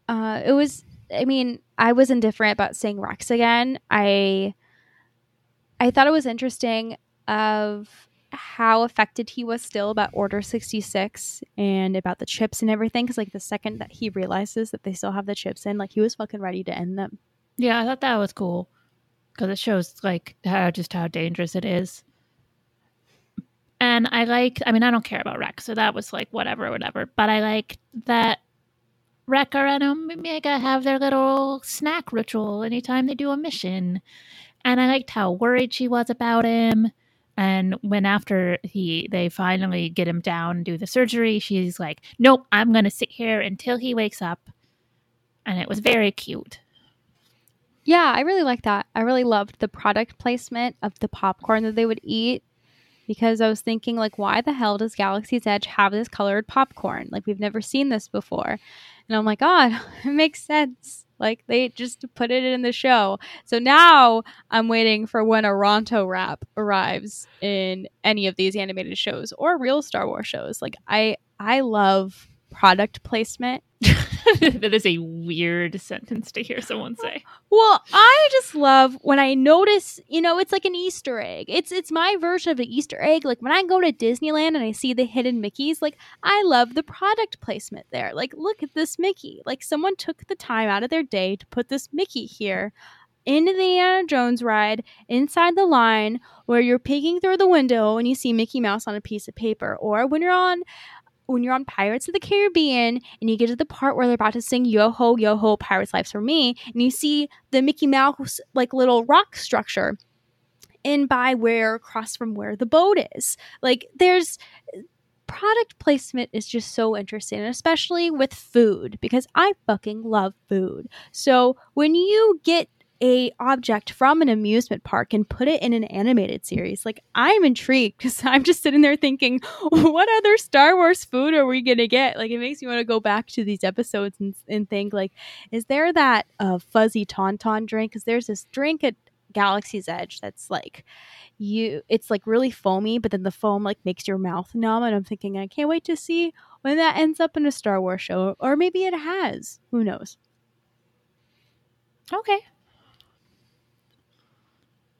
A: Uh, it was, I mean, I was indifferent about seeing Rex again. I I thought it was interesting of how affected he was still about Order 66 and about the chips and everything. Because, like, the second that he realizes that they still have the chips in, like, he was fucking ready to end them.
B: Yeah, I thought that was cool because it shows like how just how dangerous it is. And I like, I mean, I don't care about Rex, so that was like whatever, whatever. But I like that Wrecker and Omega have their little snack ritual anytime they do a mission. And I liked how worried she was about him. And when after he they finally get him down and do the surgery, she's like, Nope, I'm gonna sit here until he wakes up. And it was very cute.
A: Yeah, I really like that. I really loved the product placement of the popcorn that they would eat because I was thinking like why the hell does Galaxy's Edge have this colored popcorn? Like we've never seen this before. And I'm like, ah, "God, *laughs* it makes sense." Like they just put it in the show. So now I'm waiting for when a Ronto wrap arrives in any of these animated shows or real Star Wars shows. Like I I love product placement. *laughs*
B: that is a weird sentence to hear someone say.
A: Well, I just love when I notice, you know, it's like an Easter egg. It's it's my version of an Easter egg. Like when I go to Disneyland and I see the hidden Mickeys, like I love the product placement there. Like look at this Mickey. Like someone took the time out of their day to put this Mickey here in the Indiana Jones ride inside the line where you're peeking through the window and you see Mickey Mouse on a piece of paper or when you're on when you're on Pirates of the Caribbean and you get to the part where they're about to sing Yo Ho, Yo Ho, Pirates Lives for Me, and you see the Mickey Mouse like little rock structure in by where across from where the boat is. Like there's product placement is just so interesting, especially with food, because I fucking love food. So when you get a object from an amusement park and put it in an animated series. Like I'm intrigued *laughs* because I'm just sitting there thinking, what other Star Wars food are we gonna get? Like it makes me want to go back to these episodes and, and think like, is there that uh, fuzzy tauntaun drink? Because there's this drink at Galaxy's Edge that's like you it's like really foamy, but then the foam like makes your mouth numb. And I'm thinking, I can't wait to see when that ends up in a Star Wars show, or maybe it has. Who knows?
B: Okay.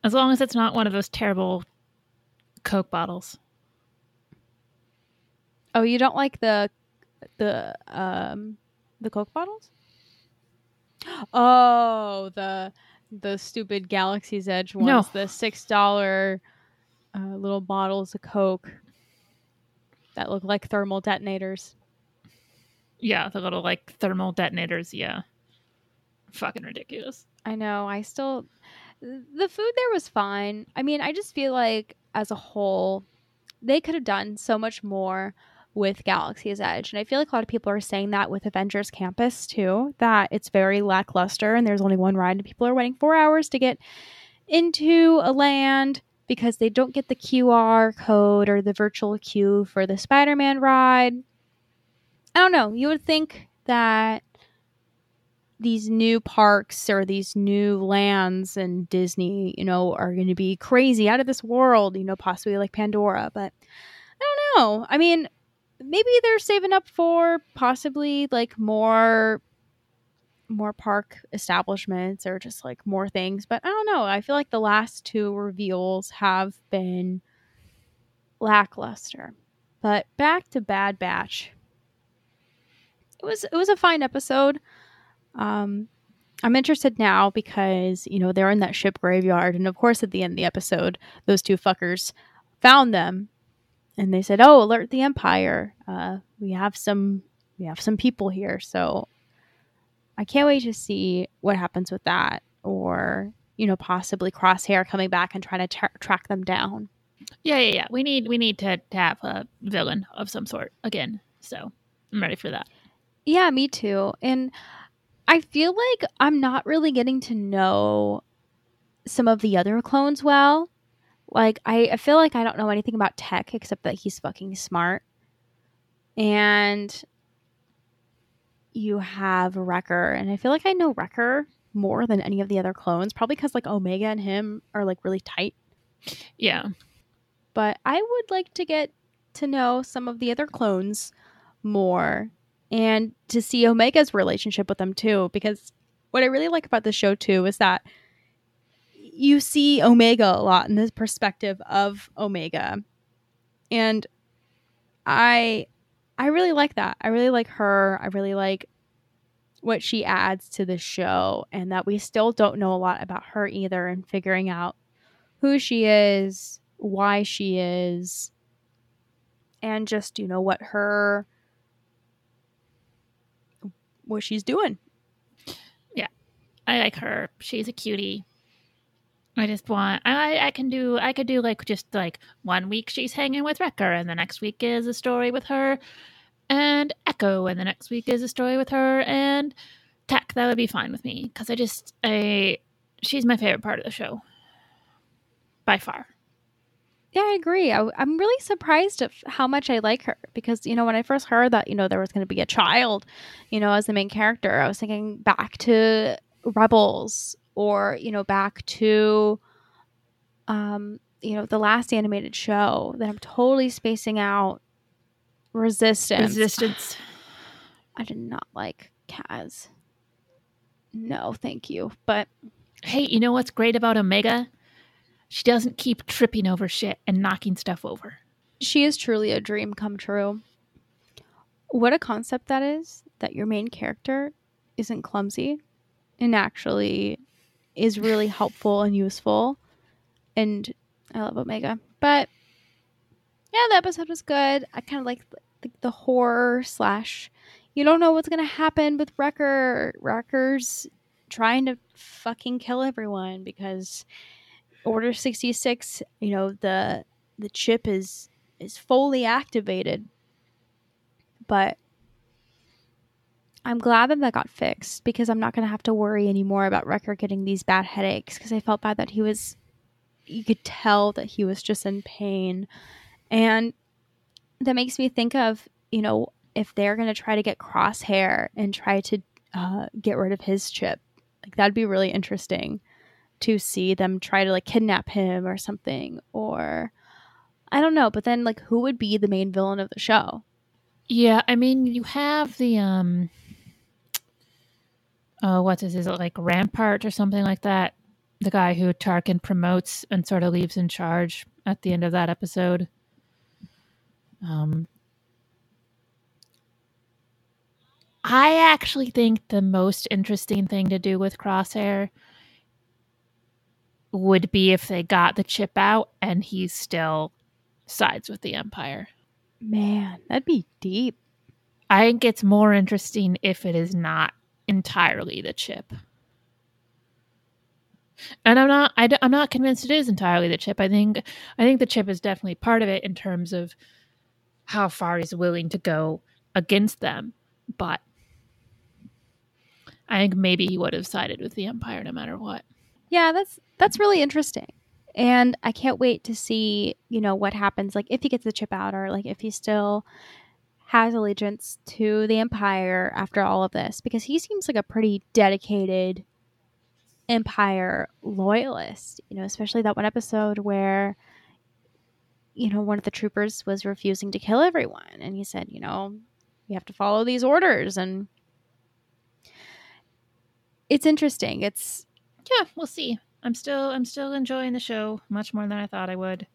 B: As long as it's not one of those terrible Coke bottles.
A: Oh, you don't like the the um the Coke bottles? Oh, the the stupid Galaxy's Edge ones,
B: No.
A: the six dollar uh, little bottles of Coke that look like thermal detonators.
B: Yeah, the little like thermal detonators. Yeah. Fucking ridiculous.
A: I know. I still the food there was fine. I mean, I just feel like as a whole, they could have done so much more with Galaxy's Edge. And I feel like a lot of people are saying that with Avengers Campus too, that it's very lackluster and there's only one ride and people are waiting four hours to get into a land because they don't get the QR code or the virtual queue for the Spider Man ride. I don't know. You would think that these new parks or these new lands and Disney, you know, are going to be crazy out of this world, you know, possibly like Pandora. But I don't know. I mean, maybe they're saving up for possibly like more more park establishments or just like more things but i don't know i feel like the last two reveals have been lackluster but back to bad batch it was it was a fine episode um i'm interested now because you know they're in that ship graveyard and of course at the end of the episode those two fuckers found them and they said oh alert the empire uh we have some we have some people here so i can't wait to see what happens with that or you know possibly crosshair coming back and trying to tra- track them down
B: Yeah, yeah, yeah. We need we need to, to have a villain of some sort again. So I'm ready for that.
A: Yeah, me too. And I feel like I'm not really getting to know some of the other clones well. Like I, I feel like I don't know anything about Tech except that he's fucking smart. And you have Wrecker, and I feel like I know Wrecker more than any of the other clones, probably because like Omega and him are like really tight.
B: Yeah.
A: But I would like to get to know some of the other clones more and to see Omega's relationship with them too. Because what I really like about the show too is that you see Omega a lot in the perspective of Omega. And I I really like that. I really like her. I really like what she adds to the show and that we still don't know a lot about her either and figuring out who she is, why she is, and just, you know, what her what she's doing.
B: Yeah, I like her. She's a cutie. I just want I I can do I could do like just like one week she's hanging with Wrecker and the next week is a story with her and Echo and the next week is a story with her and Tech. That would be fine with me because I just I she's my favorite part of the show by far.
A: Yeah, I agree. I, am really surprised at how much I like her because, you know, when I first heard that, you know, there was going to be a child, you know, as the main character, I was thinking back to Rebels or, you know, back to, um, you know, the last animated show that I'm totally spacing out Resistance.
B: Resistance. *sighs*
A: I did not like Kaz. No, thank you. But
B: Hey, you know what's great about Omega? She doesn't keep tripping over shit and knocking stuff over.
A: she is truly a dream come true. What a concept that is that your main character isn't clumsy and actually is really *laughs* helpful and useful. And I love Omega. But yeah, the episode was good. I kind of like the, the horror slash you don't know what's going to happen with Wrecker. Wrecker's trying to fucking kill everyone because Order 66, you know, the the chip is is fully activated. But I'm glad that that got fixed because I'm not going to have to worry anymore about Wrecker getting these bad headaches because I felt bad that he was, you could tell that he was just in pain. And that makes me think of, you know, if they're going to try to get Crosshair and try to uh, get rid of his chip, like that'd be really interesting to see them try to like kidnap him or something or I don't know, but then like who would be the main villain of the show?
B: Yeah, I mean, you have the um, oh, what's this? Is it like Rampart or something like that? The guy who Tarkin promotes and sort of leaves in charge at the end of that episode. Um, I actually think the most interesting thing to do with Crosshair would be if they got the chip out and he still sides with the Empire.
A: Man, that'd be deep.
B: I think it's more interesting if it is not entirely the chip. And I'm not. I, am not convinced it is entirely the chip. I think. I think the chip is definitely part of it in terms of how far he's willing to go against them. But I think maybe he would have sided with the Empire no matter what.
A: Yeah, that's that's really interesting. And I can't wait to see, you know, what happens like if he gets the chip out or like if he still has allegiance to the empire after all of this because he seems like a pretty dedicated empire loyalist, you know, especially that one episode where you know, one of the troopers was refusing to kill everyone and he said, you know, you have to follow these orders and it's interesting. It's
B: yeah, we'll see. I'm still I'm still enjoying the show much more than I thought I would,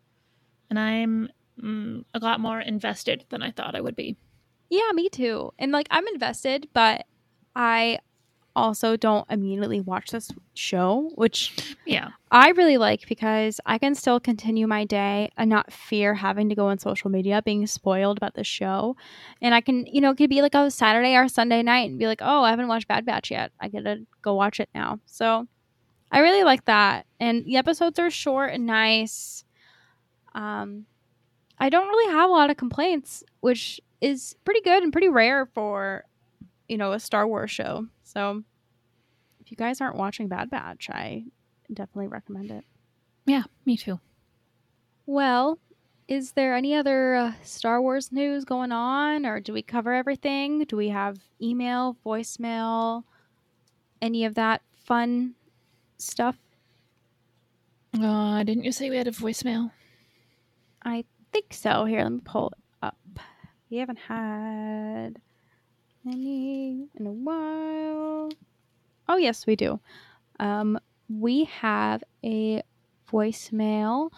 B: and I'm mm, a lot more invested than I thought I would be.
A: Yeah, me too. And like I'm invested, but I also don't immediately watch this show, which
B: yeah,
A: I really like because I can still continue my day and not fear having to go on social media being spoiled about the show. And I can, you know, it could be like a Saturday or Sunday night and be like, oh, I haven't watched Bad Batch yet. I gotta go watch it now. So I really like that. And the episodes are short and nice. Um, I don't really have a lot of complaints, which is pretty good and pretty rare for, you know, a Star Wars show. So if you guys aren't watching Bad Batch, I definitely recommend it.
B: Yeah, me too.
A: Well, is there any other uh, Star Wars news going on, or do we cover everything? Do we have email, voicemail, any of that fun stuff?
B: Uh, didn't you say we had a voicemail?
A: I think so. Here, let me pull it up. We haven't had any in a while. Oh, yes, we do. Um, we have a voicemail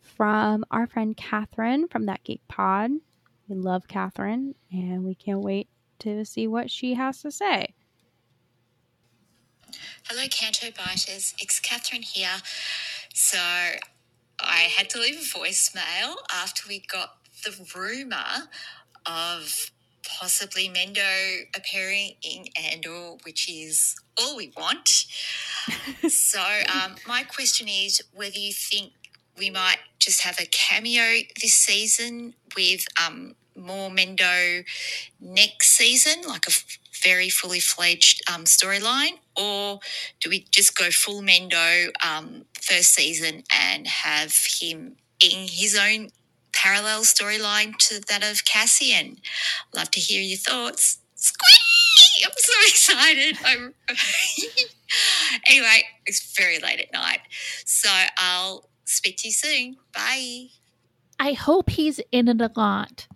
A: from our friend Catherine from That Geek Pod. We love Catherine, and we can't wait to see what she has to say.
C: Hello, Canto Biters. It's Catherine here. So I had to leave a voicemail after we got the rumour of possibly Mendo appearing in Andor, which is all we want. *laughs* so um, my question is whether you think we might just have a cameo this season with um, more Mendo next season, like a f- very fully fledged um, storyline, or do we just go full Mendo um, first season and have him in his own parallel storyline to that of Cassian? Love to hear your thoughts. Squee! I'm so *laughs* excited. I'm *laughs* anyway, it's very late at night, so I'll speak to you soon. Bye.
B: I hope he's in it a lot,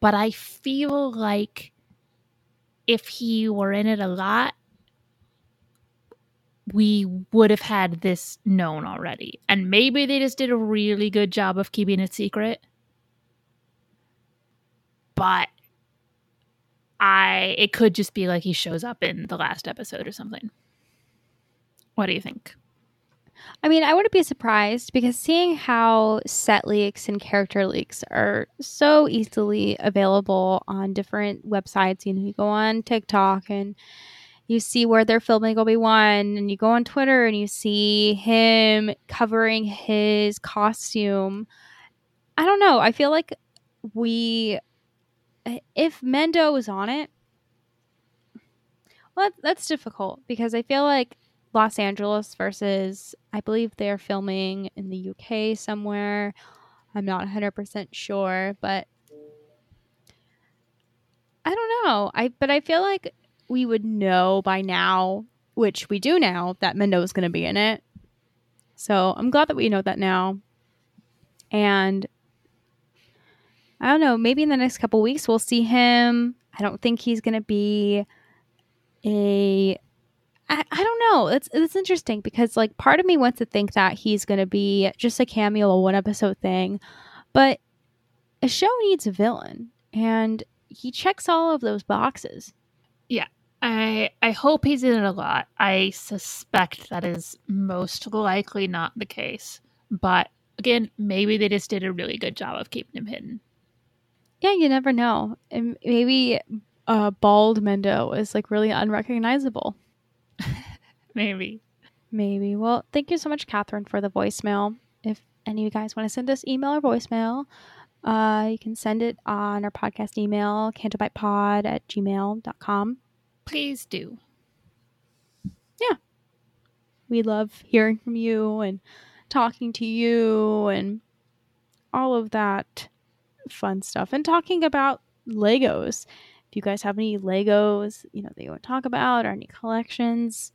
B: but I feel like if he were in it a lot, we would have had this known already. And maybe they just did a really good job of keeping it secret. But I it could just be like he shows up in the last episode or something. What do you think?
A: I mean, I wouldn't be surprised because seeing how set leaks and character leaks are so easily available on different websites, you know, you go on TikTok and you see where they're filming Obi Wan, and you go on Twitter and you see him covering his costume. I don't know. I feel like we, if Mendo was on it, well, that's difficult because I feel like Los Angeles versus I believe they're filming in the UK somewhere. I'm not 100% sure, but I don't know. I but I feel like we would know by now, which we do now, that Mendo is going to be in it. So, I'm glad that we know that now. And I don't know, maybe in the next couple weeks we'll see him. I don't think he's going to be a I, I don't know. It's it's interesting because like part of me wants to think that he's going to be just a cameo, a one episode thing, but a show needs a villain, and he checks all of those boxes.
B: Yeah, I I hope he's in it a lot. I suspect that is most likely not the case, but again, maybe they just did a really good job of keeping him hidden.
A: Yeah, you never know. And maybe uh, bald Mendo is like really unrecognizable.
B: Maybe.
A: Maybe. Well, thank you so much, Catherine, for the voicemail. If any of you guys want to send us email or voicemail, uh, you can send it on our podcast email, cantobightpod at gmail.com.
B: Please do.
A: Yeah. We love hearing from you and talking to you and all of that fun stuff and talking about Legos. If you guys have any Legos, you know, that you want to talk about or any collections,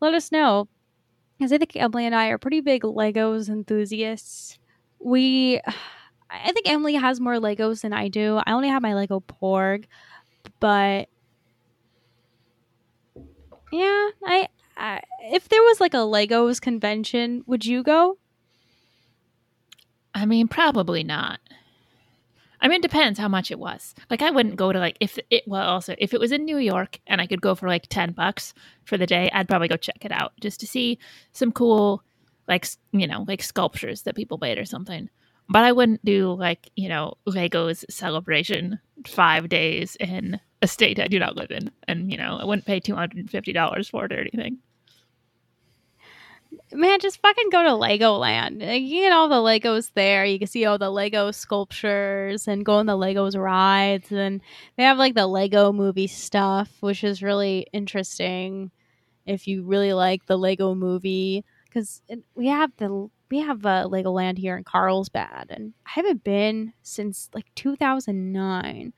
A: let us know. Because I think Emily and I are pretty big Legos enthusiasts. We, I think Emily has more Legos than I do. I only have my Lego Porg, but yeah, I, I if there was like a Legos convention, would you go?
B: I mean, probably not. I mean, it depends how much it was. Like, I wouldn't go to like if it well also if it was in New York and I could go for like ten bucks for the day, I'd probably go check it out just to see some cool, like you know, like sculptures that people made or something. But I wouldn't do like you know Legos celebration five days in a state I do not live in, and you know I wouldn't pay two hundred and fifty dollars for it or anything
A: man, just fucking go to Legoland. You get all the Legos there. You can see all the Lego sculptures and go on the Legos rides. And they have like the Lego movie stuff, which is really interesting if you really like the Lego movie. Because we have the we have uh, Legoland here in Carlsbad, and I haven't been since like 2009.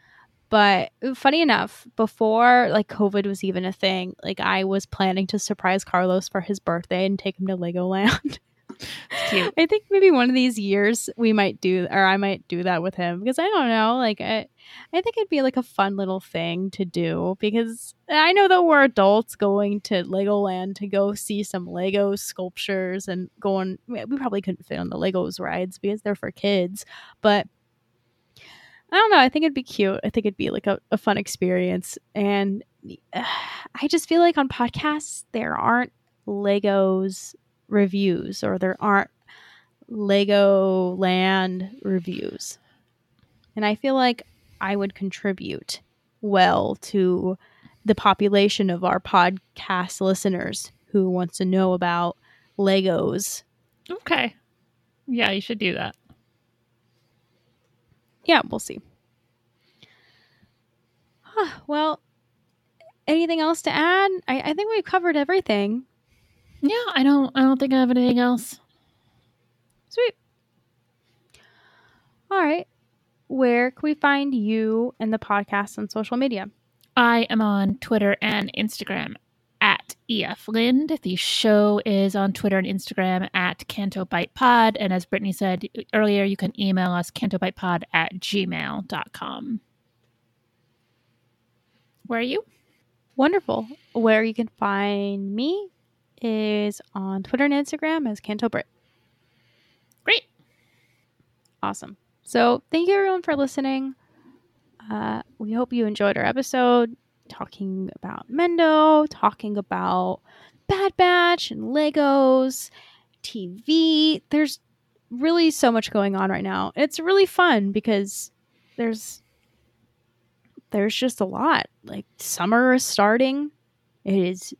A: But funny enough, before like COVID was even a thing, like I was planning to surprise Carlos for his birthday and take him to Legoland. *laughs*
B: Cute.
A: I think maybe one of these years we might do, or I might do that with him because I don't know. Like, I, I think it'd be like a fun little thing to do because I know that we're adults going to Legoland to go see some Lego sculptures and going. We probably couldn't fit on the Legos rides because they're for kids, but I don't know. I think it'd be cute. I think it'd be like a, a fun experience. And uh, I just feel like on podcasts, there aren't Legos reviews or there aren't Lego land reviews. And I feel like I would contribute well to the population of our podcast listeners who wants to know about Legos.
B: Okay. Yeah, you should do that
A: yeah, we'll see. well, anything else to add? I, I think we've covered everything.
B: Yeah, I don't. I don't think I have anything else.
A: Sweet. All right. Where can we find you and the podcast on social media?
B: I am on Twitter and Instagram at EF Lind. The show is on Twitter and Instagram at CantoBightPod. And as Brittany said earlier, you can email us cantobightpod at gmail.com. Where are you?
A: Wonderful. Where you can find me is on Twitter and Instagram as Canto Britt.
B: Great.
A: Awesome. So thank you everyone for listening. Uh, we hope you enjoyed our episode talking about Mendo, talking about Bad Batch and Legos, TV. There's really so much going on right now. It's really fun because there's there's just a lot. Like summer is starting. It is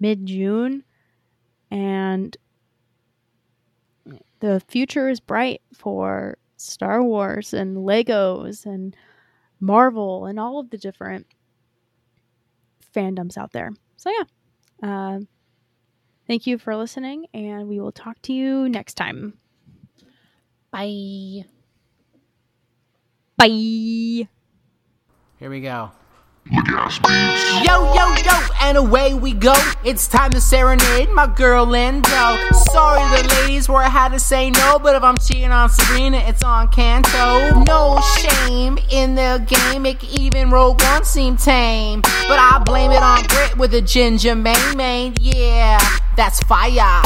A: mid June and the future is bright for Star Wars and Legos and Marvel and all of the different fandoms out there. So, yeah. Uh, thank you for listening, and we will talk to you next time.
B: Bye.
A: Bye.
D: Here we go. Yo, yo, yo, and away we go. It's time to serenade my girl Lindo. Sorry the ladies where I had to say no, but if I'm cheating on Sabrina, it's on Canto. No shame in the game, it even Rogue One seem tame. But I blame it on Brit with a ginger mane main, yeah, that's fire.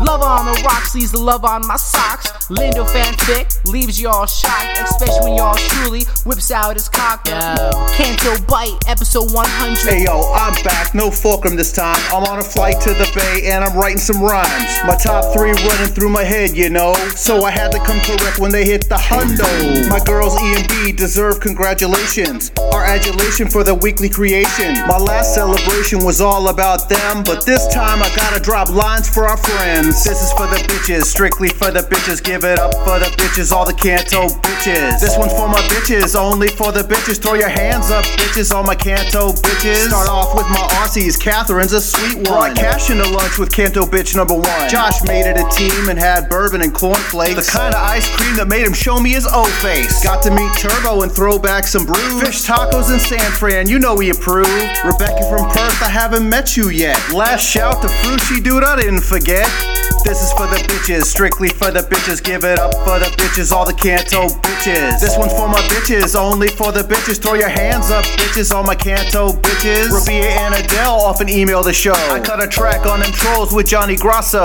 D: Love on the rocks leaves the love on my socks. Lindo fanfic leaves y'all shocked, especially when y'all truly whips out his cock. Canto Bight, episode 100.
E: Hey yo, I'm back, no fulcrum this time. I'm on a flight to the bay and I'm writing some rhymes. My top three running through my head, you know. So I had to come correct when they hit the hundo. My girls E and B deserve congratulations. Our adulation for the weekly creation. My last celebration was all about them, but this time I gotta drop lines for our friends. This is for the bitches, strictly for the bitches. Give it up for the bitches, all the Canto bitches. This one's for my bitches, only for the bitches. Throw your hands up, bitches, all my Canto bitches. Start off with my Aussies, Catherine's a sweet one. Brought cash into lunch with Canto bitch number one. Josh made it a team and had bourbon and cornflakes. The kind of ice cream that made him show me his O face. Got to meet Turbo and throw back some brews. Fish tacos in San Fran, you know we approve. Rebecca from Perth, I haven't met you yet. Last shout to Frushi, dude, I didn't forget. This is for the bitches, strictly for the bitches. Give it up for the bitches, all the Canto bitches. This one's for my bitches, only for the bitches. Throw your hands up, bitches, all my Canto bitches. Rabia and Adele often email the show. I cut a track on them trolls with Johnny Grosso.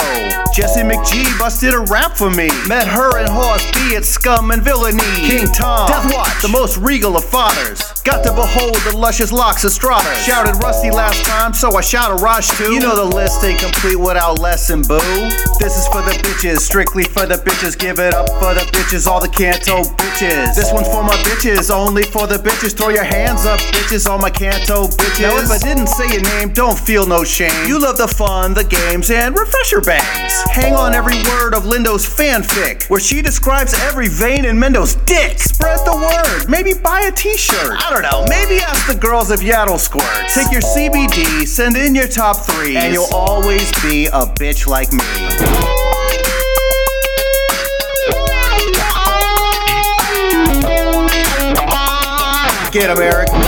E: Jesse McGee busted a rap for me. Met her and Horse B at Scum and Villainy. King Tom, Death Watch, the most regal of fathers. Got to behold the luscious locks of Strata. Shouted Rusty last time, so I shout a Raj too. You know the list ain't complete without lesson, boo. This is for the bitches, strictly for the bitches. Give it up for the bitches, all the Canto bitches. This one's for my bitches, only for the bitches. Throw your hands up, bitches, all my Canto bitches. Now, if I didn't say your name, don't feel no shame. You love the fun, the games, and refresher bangs. Hang on every word of Lindo's fanfic, where she describes every vein in Mendo's dick. Spread the word, maybe buy a t shirt. I don't know, maybe ask the girls if Yaddle squirts. Take your CBD, send in your top three, and you'll always be a bitch like me. Get him, Eric.